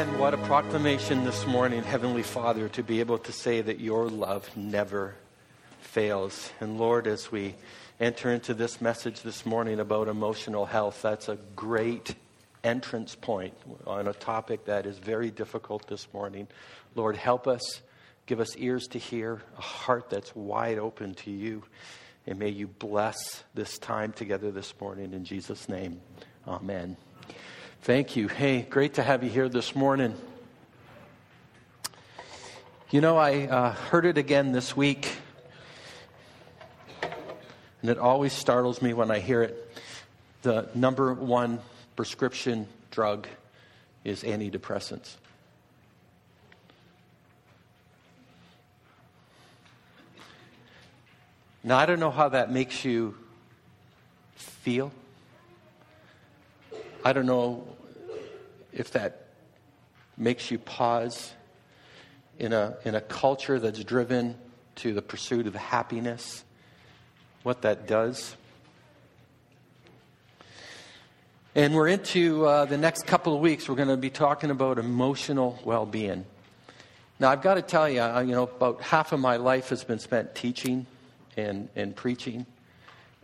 What a proclamation this morning, Heavenly Father, to be able to say that your love never fails. And Lord, as we enter into this message this morning about emotional health, that's a great entrance point on a topic that is very difficult this morning. Lord, help us. Give us ears to hear, a heart that's wide open to you. And may you bless this time together this morning in Jesus' name. Amen. Thank you. Hey, great to have you here this morning. You know, I uh, heard it again this week, and it always startles me when I hear it. The number one prescription drug is antidepressants. Now, I don't know how that makes you feel. I don't know if that makes you pause in a, in a culture that's driven to the pursuit of happiness, what that does. And we're into uh, the next couple of weeks, we're going to be talking about emotional well being. Now, I've got to tell you, you know, about half of my life has been spent teaching and, and preaching,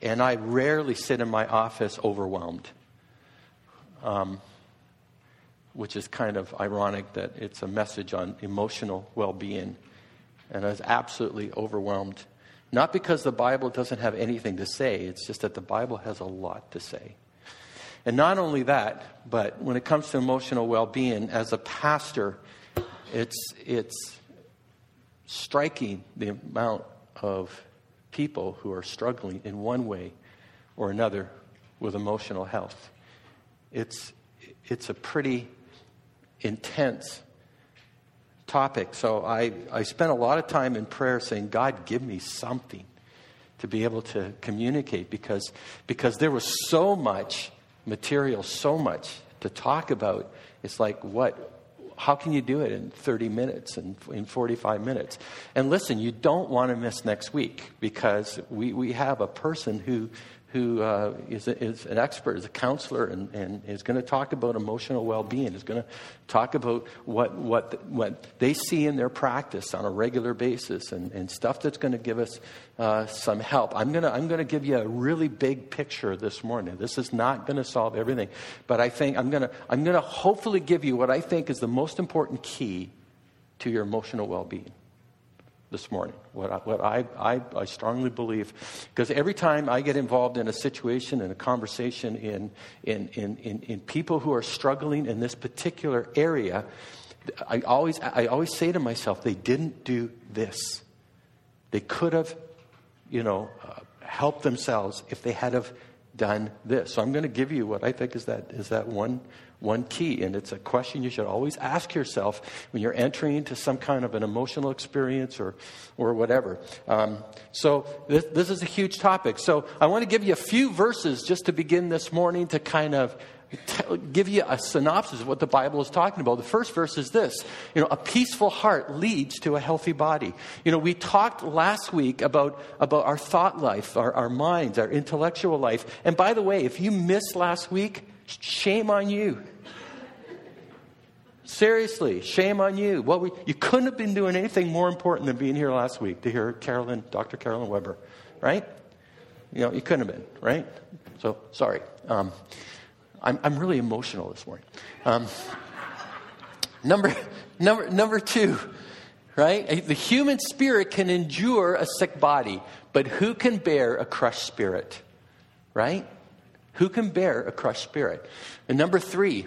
and I rarely sit in my office overwhelmed. Um, which is kind of ironic that it's a message on emotional well being. And I was absolutely overwhelmed. Not because the Bible doesn't have anything to say, it's just that the Bible has a lot to say. And not only that, but when it comes to emotional well being, as a pastor, it's, it's striking the amount of people who are struggling in one way or another with emotional health. It's, it's a pretty intense topic. So I, I spent a lot of time in prayer saying, God, give me something to be able to communicate because, because there was so much material, so much to talk about. It's like, what? How can you do it in 30 minutes and in 45 minutes? And listen, you don't want to miss next week because we, we have a person who who uh, is, a, is an expert, is a counselor, and, and is going to talk about emotional well being, is going to talk about what, what, what they see in their practice on a regular basis and, and stuff that's going to give us uh, some help. I'm going to I'm to give you a really big picture this morning. This is not going to solve everything, but I think I'm going to I'm going to hopefully give you what I think is the most important key to your emotional well being this morning. What I, what I, I, I strongly believe, because every time I get involved in a situation, in a conversation, in, in, in, in, in people who are struggling in this particular area, I always, I always say to myself, they didn't do this. They could have, you know, uh, helped themselves if they had have done this. So I'm going to give you what I think is that, is that one one key. And it's a question you should always ask yourself when you're entering into some kind of an emotional experience or, or whatever. Um, so this, this is a huge topic. So I want to give you a few verses just to begin this morning to kind of Tell, give you a synopsis of what the Bible is talking about. The first verse is this you know, a peaceful heart leads to a healthy body. You know, we talked last week about, about our thought life, our, our minds, our intellectual life. And by the way, if you missed last week, Shame on you. Seriously, shame on you. What we, you couldn't have been doing anything more important than being here last week to hear Carolyn, Dr. Carolyn Weber, right? You know, you couldn't have been, right? So, sorry. Um, I'm, I'm really emotional this morning. Um, number, number, number two, right? The human spirit can endure a sick body, but who can bear a crushed spirit, right? Who can bear a crushed spirit? And number three,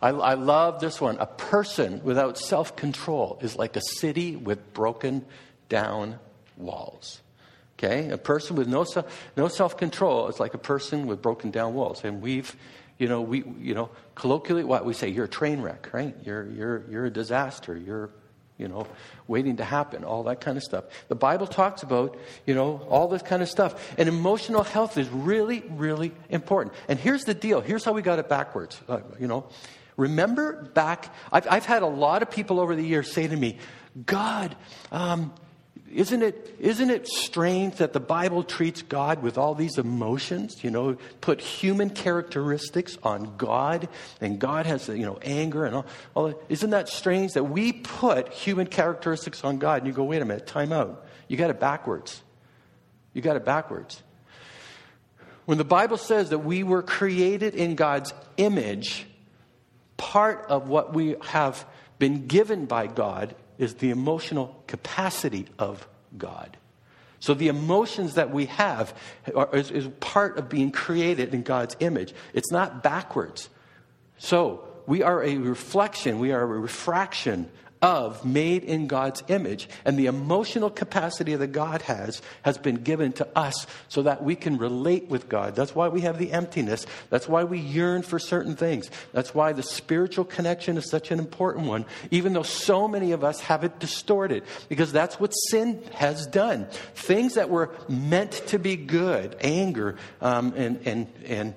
I, I love this one. A person without self control is like a city with broken down walls. Okay? A person with no, no self control is like a person with broken down walls. And we've, you know, we, you know, colloquially, what we say, you're a train wreck, right? You're, you're, you're a disaster. You're you know, waiting to happen, all that kind of stuff. The Bible talks about, you know, all this kind of stuff. And emotional health is really, really important. And here's the deal here's how we got it backwards. Uh, you know, remember back, I've, I've, had a lot of people over the years say to me, God, um, isn't it, isn't it strange that the Bible treats God with all these emotions? You know, put human characteristics on God, and God has, you know, anger and all. all isn't that strange that we put human characteristics on God? And you go, wait a minute, time out. You got it backwards. You got it backwards. When the Bible says that we were created in God's image, part of what we have been given by God is the emotional capacity of God. So the emotions that we have are, is, is part of being created in God's image. It's not backwards. So we are a reflection, we are a refraction of made in God's image. And the emotional capacity that God has has been given to us so that we can relate with God. That's why we have the emptiness. That's why we yearn for certain things. That's why the spiritual connection is such an important one, even though so many of us have it distorted, because that's what sin has done. Things that were meant to be good, anger, um, and, and, and,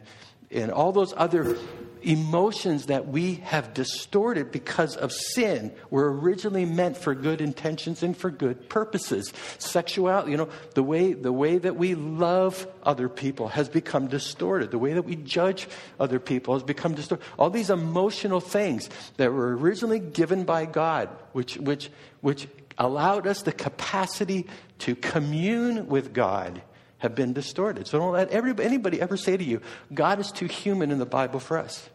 and all those other emotions that we have distorted because of sin were originally meant for good intentions and for good purposes. Sexuality, you know, the way, the way that we love other people has become distorted. The way that we judge other people has become distorted. All these emotional things that were originally given by God, which, which, which allowed us the capacity to commune with God have been distorted. So don't let anybody ever say to you, God is too human in the Bible for us.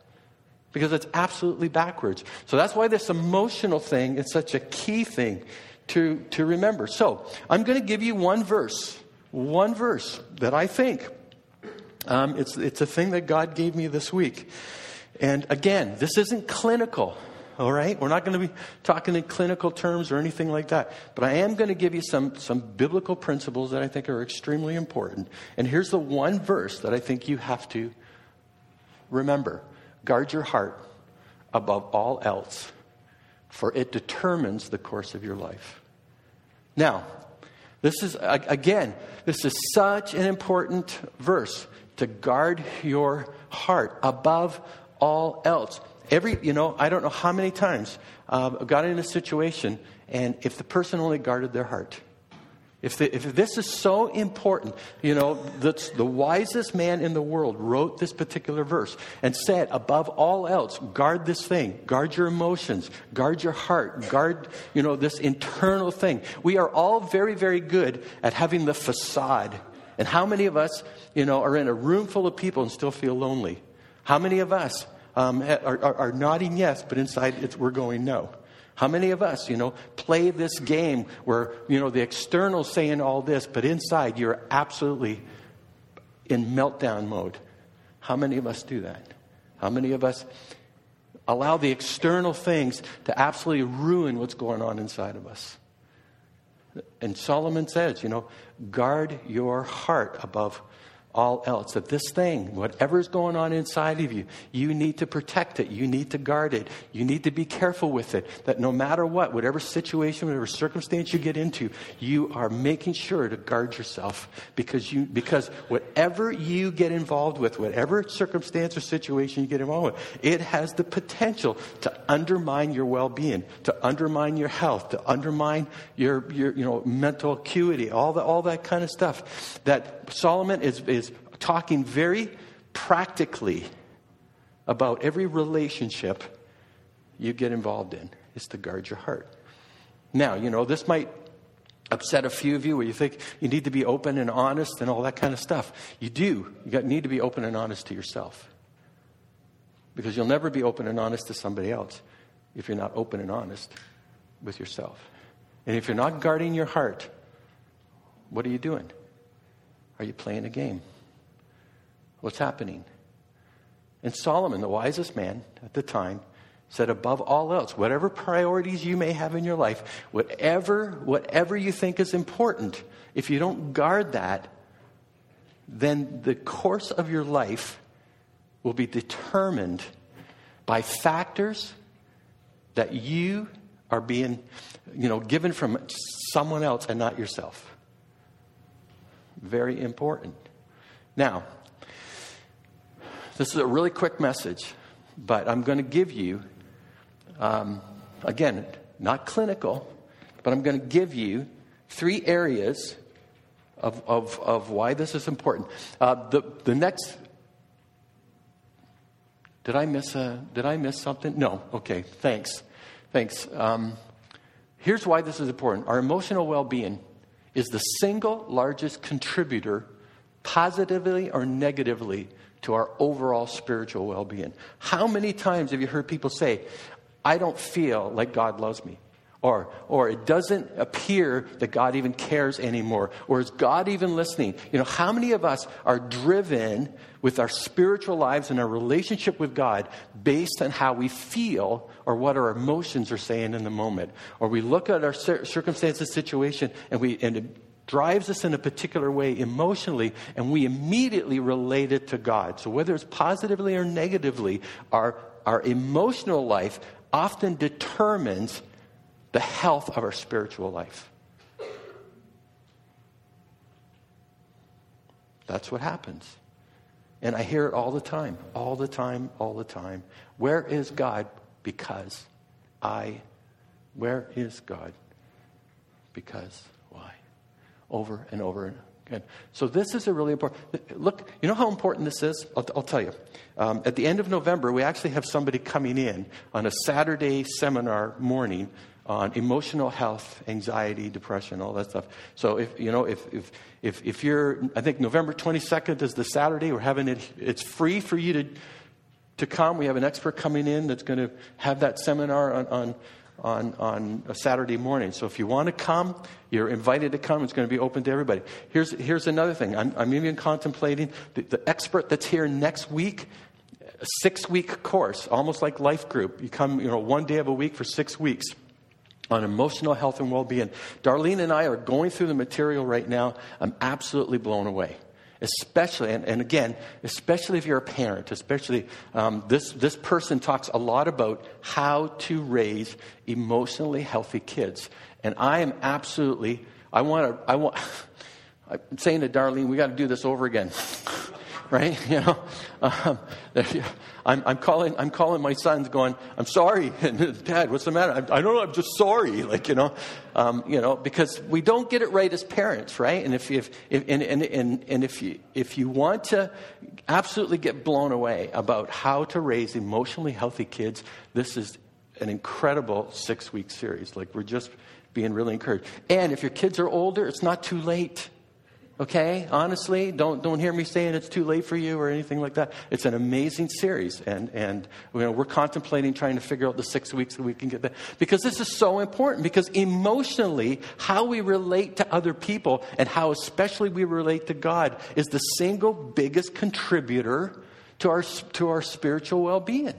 Because it's absolutely backwards. So that's why this emotional thing is such a key thing to, to remember. So I'm going to give you one verse, one verse that I think um, it's, it's a thing that God gave me this week. And again, this isn't clinical all right? We're not going to be talking in clinical terms or anything like that. But I am going to give you some, some biblical principles that I think are extremely important. And here's the one verse that I think you have to remember guard your heart above all else, for it determines the course of your life. Now, this is, again, this is such an important verse to guard your heart above all else. Every, you know, I don't know how many times I uh, got in a situation, and if the person only guarded their heart, if, the, if this is so important, you know, that's the wisest man in the world wrote this particular verse and said, above all else, guard this thing, guard your emotions, guard your heart, guard, you know, this internal thing. We are all very, very good at having the facade. And how many of us, you know, are in a room full of people and still feel lonely? How many of us um, are, are, are, nodding yes, but inside we're going no. How many of us, you know, play this game where, you know, the external saying all this, but inside you're absolutely in meltdown mode? How many of us do that? How many of us allow the external things to absolutely ruin what's going on inside of us? And Solomon says, you know, guard your heart above all else. That this thing, whatever's going on inside of you, you need to protect it. You need to guard it. You need to be careful with it. That no matter what, whatever situation, whatever circumstance you get into, you are making sure to guard yourself. Because you because whatever you get involved with, whatever circumstance or situation you get involved with, it has the potential to undermine your well-being, to undermine your health, to undermine your, your you know mental acuity, all the, all that kind of stuff. That Solomon is, is talking very practically about every relationship you get involved in is to guard your heart. Now, you know, this might upset a few of you where you think you need to be open and honest and all that kind of stuff. You do. You need to be open and honest to yourself. Because you'll never be open and honest to somebody else if you're not open and honest with yourself. And if you're not guarding your heart, what are you doing? Are you playing a game? What's happening? And Solomon, the wisest man at the time, said above all else whatever priorities you may have in your life whatever whatever you think is important if you don't guard that then the course of your life will be determined by factors that you are being you know given from someone else and not yourself very important now this is a really quick message, but I'm going to give you, um, again, not clinical, but I'm going to give you three areas of, of, of why this is important. Uh, the, the next. Did I miss a, Did I miss something? No. Okay. Thanks. Thanks. Um, here's why this is important. Our emotional well-being is the single largest contributor, positively or negatively, to our overall spiritual well-being. How many times have you heard people say, "I don't feel like God loves me"? Or, or it doesn't appear that God even cares anymore. Or is God even listening? You know, how many of us are driven with our spiritual lives and our relationship with God based on how we feel or what our emotions are saying in the moment? Or we look at our circumstances, situation, and, we, and it drives us in a particular way emotionally, and we immediately relate it to God. So whether it's positively or negatively, our, our emotional life often determines the health of our spiritual life. That's what happens. And I hear it all the time, all the time, all the time. Where is God? Because I. Where is God? Because? Over and over again. So this is a really important. Look, you know how important this is? I'll, I'll tell you. Um, at the end of November, we actually have somebody coming in on a Saturday seminar morning on emotional health, anxiety, depression, all that stuff. So if you know if if if, if you're, I think November 22nd is the Saturday. We're having it. It's free for you to to come. We have an expert coming in that's going to have that seminar on. on on, on a Saturday morning. So if you want to come, you're invited to come. It's going to be open to everybody. Here's, here's another thing. I'm, I'm even contemplating the, the expert that's here next week a six week course, almost like life group. You come, you know, one day of a week for six weeks on emotional health and well being. Darlene and I are going through the material right now. I'm absolutely blown away. Especially, and, and again, especially if you're a parent, especially um, this, this person talks a lot about how to raise emotionally healthy kids. And I am absolutely, I want to, I want, I'm saying to Darlene, we got to do this over again. right? You know, um, I'm, I'm, calling, I'm calling my sons going, I'm sorry. And Dad, what's the matter? I, I don't know. I'm just sorry. Like, you know, um, you know, because we don't get it right as parents, right? And if, if, if and, and, and, and if you, if you want to absolutely get blown away about how to raise emotionally healthy kids, this is an incredible six week series. Like, we're just being really encouraged. And if your kids are older, it's not too late. Okay, honestly, don't don't hear me saying it's too late for you or anything like that. It's an amazing series, and and you know, we're contemplating trying to figure out the six weeks that we can get that because this is so important. Because emotionally, how we relate to other people and how especially we relate to God is the single biggest contributor to our to our spiritual well being.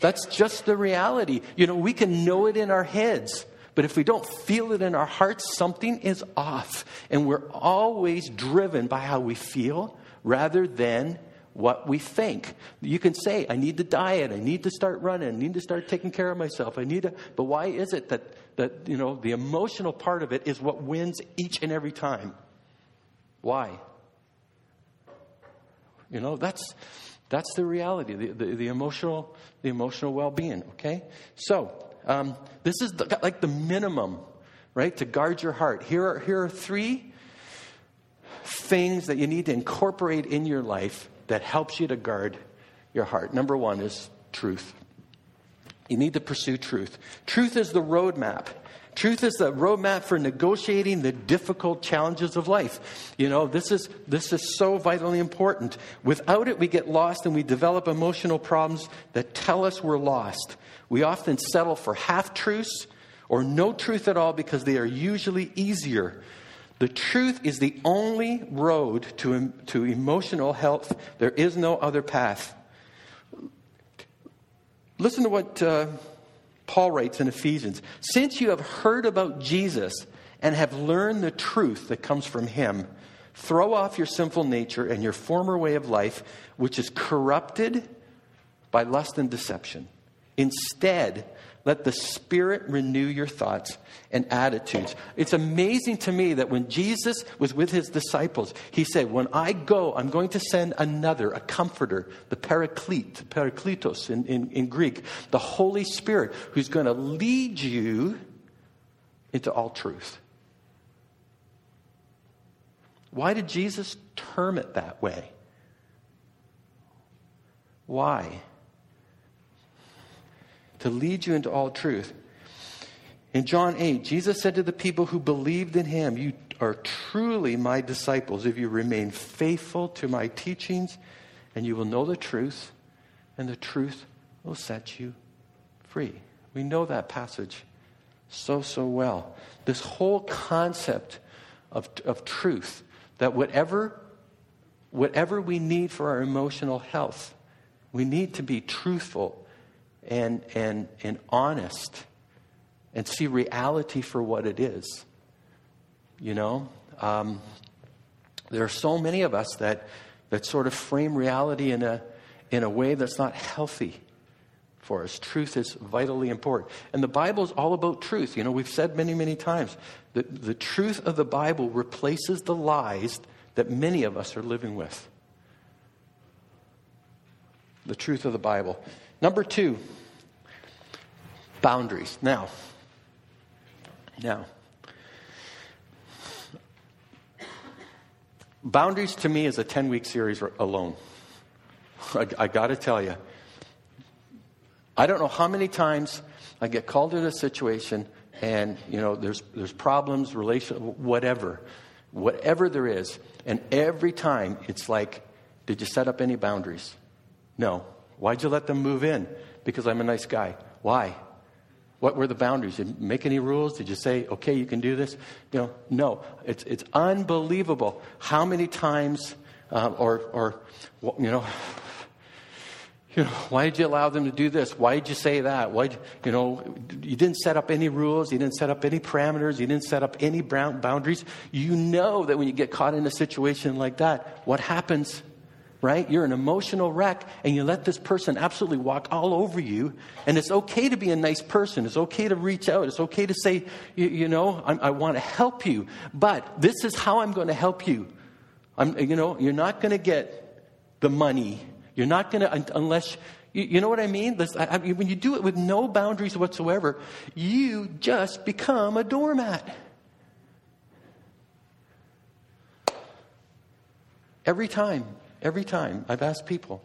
That's just the reality. You know, we can know it in our heads. But if we don't feel it in our hearts, something is off. And we're always driven by how we feel rather than what we think. You can say, I need to diet, I need to start running, I need to start taking care of myself, I need to but why is it that that you know the emotional part of it is what wins each and every time? Why? You know, that's that's the reality, the, the, the emotional the emotional well-being, okay? So um, this is the, like the minimum, right, to guard your heart. Here are, here are three things that you need to incorporate in your life that helps you to guard your heart. Number one is truth. You need to pursue truth. Truth is the roadmap. Truth is the roadmap for negotiating the difficult challenges of life. You know, this is, this is so vitally important. Without it, we get lost and we develop emotional problems that tell us we're lost. We often settle for half truths or no truth at all because they are usually easier. The truth is the only road to, to emotional health. There is no other path. Listen to what uh, Paul writes in Ephesians. Since you have heard about Jesus and have learned the truth that comes from him, throw off your sinful nature and your former way of life, which is corrupted by lust and deception. Instead, let the Spirit renew your thoughts and attitudes. It's amazing to me that when Jesus was with his disciples, he said, When I go, I'm going to send another, a comforter, the paraclete, parakletos in, in, in Greek, the Holy Spirit, who's going to lead you into all truth. Why did Jesus term it that way? Why? To lead you into all truth. In John 8, Jesus said to the people who believed in him, You are truly my disciples if you remain faithful to my teachings, and you will know the truth, and the truth will set you free. We know that passage so, so well. This whole concept of, of truth, that whatever, whatever we need for our emotional health, we need to be truthful and, and, and honest and see reality for what it is. You know, um, there are so many of us that, that sort of frame reality in a, in a way that's not healthy for us. Truth is vitally important. And the Bible is all about truth. You know, we've said many, many times that the truth of the Bible replaces the lies that many of us are living with. The truth of the Bible. Number two, boundaries. Now, now, boundaries to me is a 10 week series alone. I, I got to tell you, I don't know how many times I get called into a situation and, you know, there's, there's problems, relation, whatever, whatever there is. And every time it's like, did you set up any boundaries? No. Why'd you let them move in? Because I'm a nice guy. Why? What were the boundaries? Did you make any rules? Did you say, okay, you can do this? You know, no. It's, it's unbelievable how many times, uh, or, or, you know, you know, why did you allow them to do this? Why did you say that? Why, you know, you didn't set up any rules. You didn't set up any parameters. You didn't set up any boundaries. You know that when you get caught in a situation like that, what happens, right? You're an emotional wreck and you let this person absolutely walk all over you. And it's okay to be a nice person. It's okay to reach out. It's okay to say, you, you know, I, I want to help you. But this is how I'm going to help you. I'm, you know, you're not going to get the money you're not going to, unless, you, you, know what I mean? This, I, I mean? When you do it with no boundaries whatsoever, you just become a doormat. Every time, every time, I've asked people,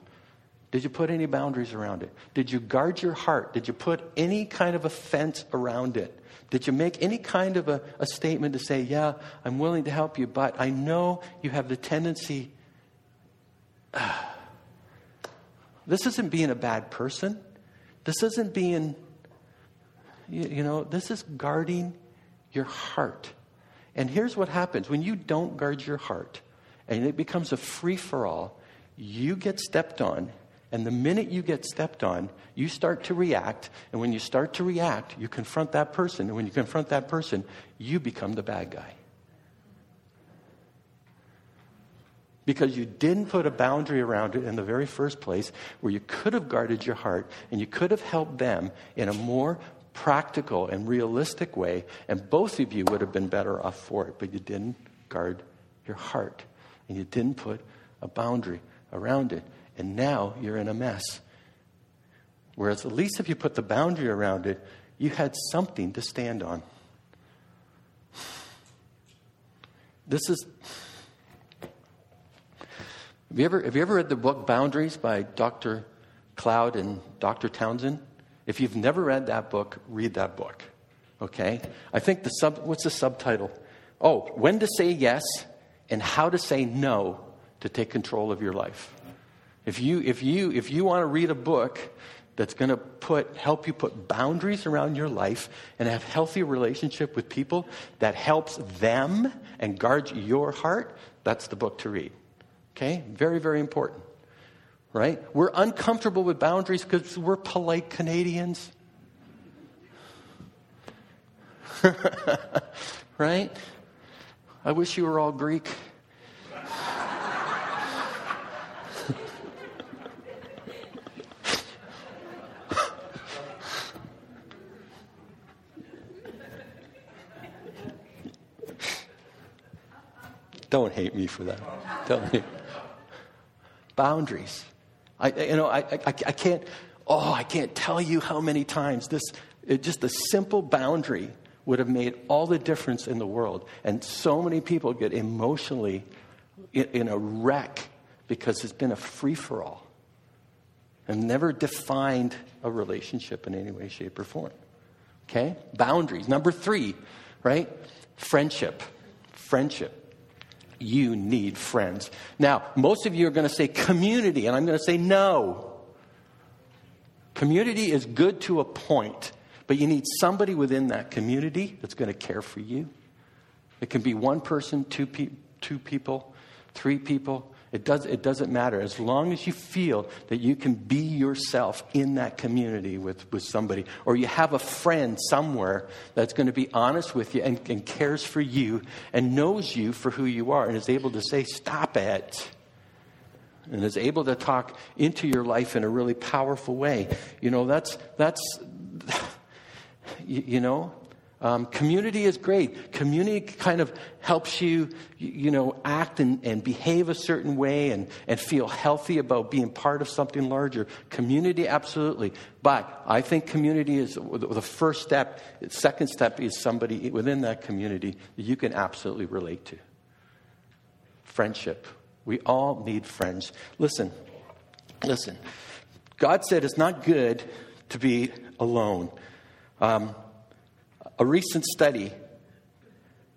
did you put any boundaries around it? Did you guard your heart? Did you put any kind of a fence around it? Did you make any kind of a, a statement to say, yeah, I'm willing to help you, but I know you have the tendency. This isn't being a bad person. This isn't being, you, you know, this is guarding your heart. And here's what happens when you don't guard your heart and it becomes a free for all, you get stepped on. And the minute you get stepped on, you start to react. And when you start to react, you confront that person. And when you confront that person, you become the bad guy. because you didn't put a boundary around it in the very first place where you could have guarded your heart and you could have helped them in a more practical and realistic way, and both of you would have been better off for it, but you didn't guard your heart and you didn't put a boundary around it. And now you're in a mess. Whereas, at least if you put the boundary around it, you had something to stand on. This is have you ever, have you ever read the book Boundaries by Dr. Cloud and Dr. Townsend? If you've never read that book, read that book. Okay? I think the sub, what's the subtitle? Oh, when to say yes and how to say no to take control of your life. If you, if you, if you want to read a book that's going to put, help you put boundaries around your life and have healthy relationship with people that helps them and guards your heart, that's the book to read. Okay? Very, very important. Right? We're uncomfortable with boundaries because we're polite Canadians. right? I wish you were all Greek. Don't hate me for that. Don't hate boundaries. I, you know, I, I, I can't, oh, I can't tell you how many times this, it, just a simple boundary would have made all the difference in the world. And so many people get emotionally in, a wreck because it's been a free for all and never defined a relationship in any way, shape, or form. Okay? Boundaries. Number three, right? Friendship. Friendship. You need friends. Now, most of you are going to say community, and I'm going to say no. Community is good to a point, but you need somebody within that community that's going to care for you. It can be one person, two, pe- two people, three people. It, does, it doesn't matter. As long as you feel that you can be yourself in that community with, with somebody, or you have a friend somewhere that's going to be honest with you and, and cares for you and knows you for who you are and is able to say, Stop it. And is able to talk into your life in a really powerful way. You know, that's, that's, you, you know, um, community is great. Community kind of helps you, you know, act and, and behave a certain way and, and feel healthy about being part of something larger. Community, absolutely. But I think community is the first step. Second step is somebody within that community that you can absolutely relate to. Friendship. We all need friends. Listen, listen. God said it's not good to be alone. Um, a recent study,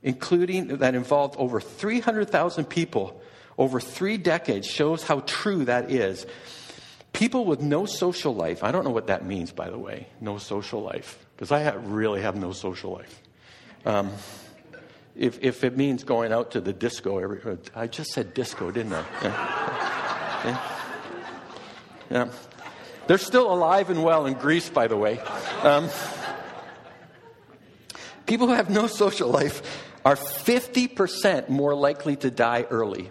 including that involved over 300,000 people over three decades, shows how true that is. People with no social life, I don't know what that means, by the way, no social life, because I have, really have no social life. Um, if, if it means going out to the disco every, I just said disco, didn't I? Yeah. yeah. yeah. They're still alive and well in Greece, by the way. Um, People who have no social life are 50% more likely to die early.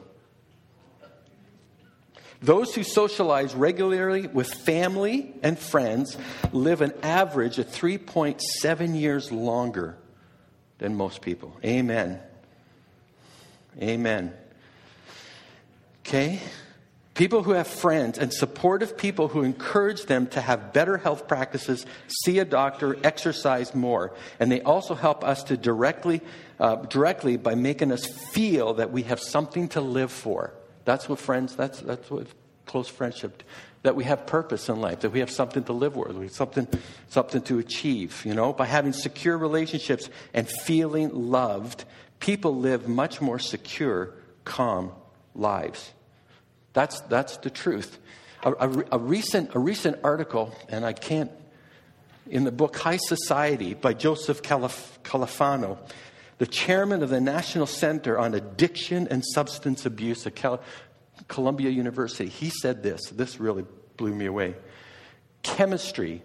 Those who socialize regularly with family and friends live an average of 3.7 years longer than most people. Amen. Amen. Okay? People who have friends and supportive people who encourage them to have better health practices, see a doctor, exercise more. And they also help us to directly, uh, directly by making us feel that we have something to live for. That's what friends, that's, that's what close friendship, that we have purpose in life, that we have something to live for, something, something to achieve. You know, by having secure relationships and feeling loved, people live much more secure, calm lives. That's, that's the truth. A, a, a, recent, a recent article, and I can't, in the book High Society by Joseph Calif- Califano, the chairman of the National Center on Addiction and Substance Abuse at Cal- Columbia University, he said this. This really blew me away. Chemistry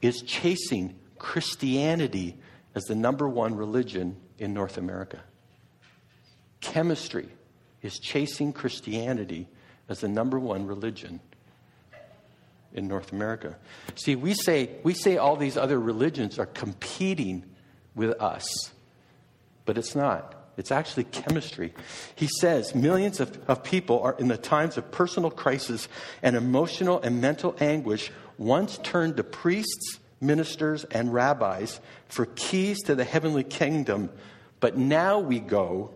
is chasing Christianity as the number one religion in North America. Chemistry is chasing Christianity as the number one religion in North America. See, we say, we say all these other religions are competing with us, but it's not. It's actually chemistry. He says millions of, of people are in the times of personal crisis and emotional and mental anguish once turned to priests, ministers, and rabbis for keys to the heavenly kingdom, but now we go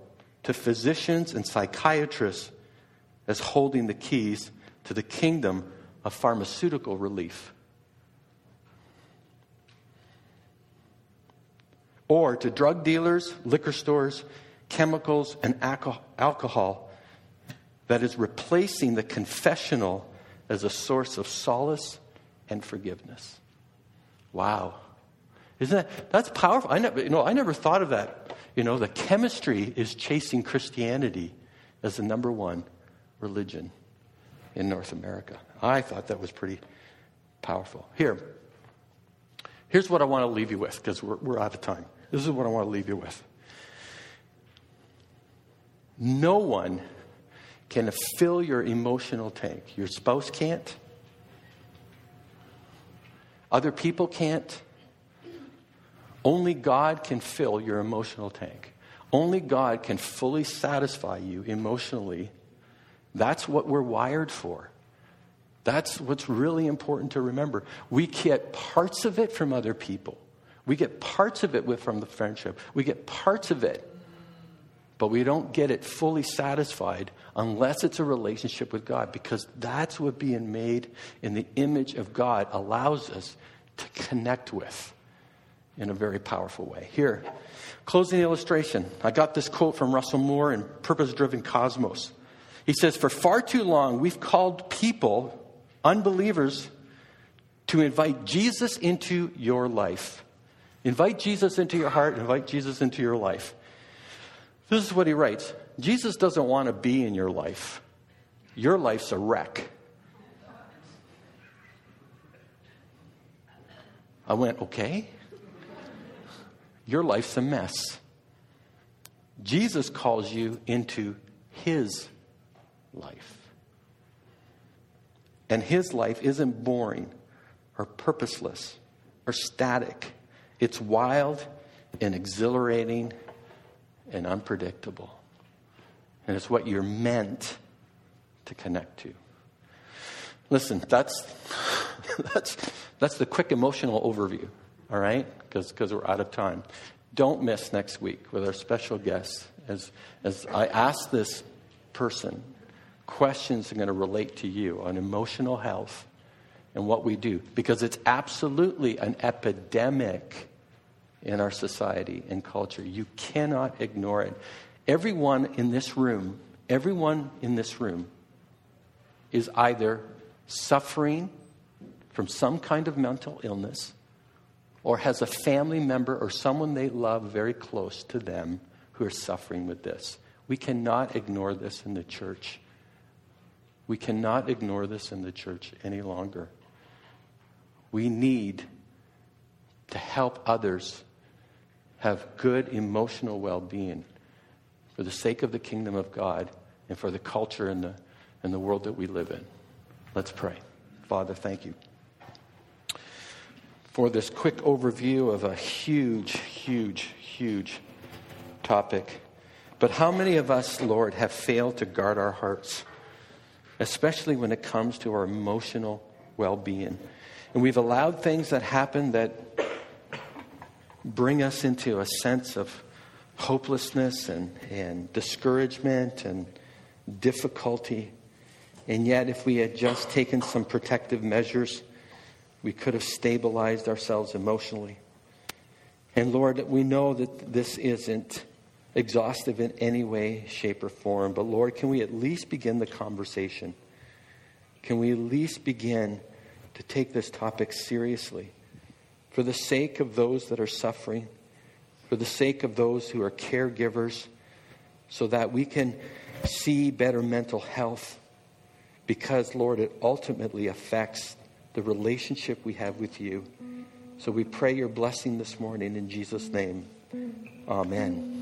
to physicians and psychiatrists as holding the keys to the kingdom of pharmaceutical relief. Or to drug dealers, liquor stores, chemicals, and alcohol that is replacing the confessional as a source of solace and forgiveness. Wow. Isn't that that's powerful? I never you know, I never thought of that. You know, the chemistry is chasing Christianity as the number one religion in North America. I thought that was pretty powerful. Here, here's what I want to leave you with because we're, we're out of time. This is what I want to leave you with. No one can fill your emotional tank. Your spouse can't. Other people can't. Only God can fill your emotional tank. Only God can fully satisfy you emotionally that's what we're wired for. That's what's really important to remember. We get parts of it from other people. We get parts of it with, from the friendship. We get parts of it. but we don't get it fully satisfied unless it's a relationship with God, because that's what being made in the image of God allows us to connect with in a very powerful way. Here, closing illustration. I got this quote from Russell Moore in Purpose Driven Cosmos. He says, For far too long, we've called people, unbelievers, to invite Jesus into your life. Invite Jesus into your heart, invite Jesus into your life. This is what he writes Jesus doesn't want to be in your life, your life's a wreck. I went, okay. Your life's a mess. Jesus calls you into his life. And his life isn't boring or purposeless or static. It's wild and exhilarating and unpredictable. And it's what you're meant to connect to. Listen, that's, that's, that's the quick emotional overview, all right? Because we're out of time. Don't miss next week with our special guest as, as I ask this person questions are going to relate to you on emotional health and what we do because it's absolutely an epidemic in our society and culture. You cannot ignore it. Everyone in this room, everyone in this room is either suffering from some kind of mental illness or has a family member or someone they love very close to them who are suffering with this. We cannot ignore this in the church. We cannot ignore this in the church any longer. We need to help others have good emotional well being for the sake of the kingdom of God and for the culture and the, and the world that we live in. Let's pray. Father, thank you for this quick overview of a huge, huge, huge topic. But how many of us, Lord, have failed to guard our hearts, especially when it comes to our emotional well being? And we've allowed things that happen that bring us into a sense of hopelessness and, and discouragement and difficulty. And yet, if we had just taken some protective measures, we could have stabilized ourselves emotionally. And Lord, we know that this isn't exhaustive in any way, shape, or form, but Lord, can we at least begin the conversation? Can we at least begin to take this topic seriously? for the sake of those that are suffering, for the sake of those who are caregivers, so that we can see better mental health. Because, Lord, it ultimately affects the relationship we have with you. So we pray your blessing this morning in Jesus' name. Amen.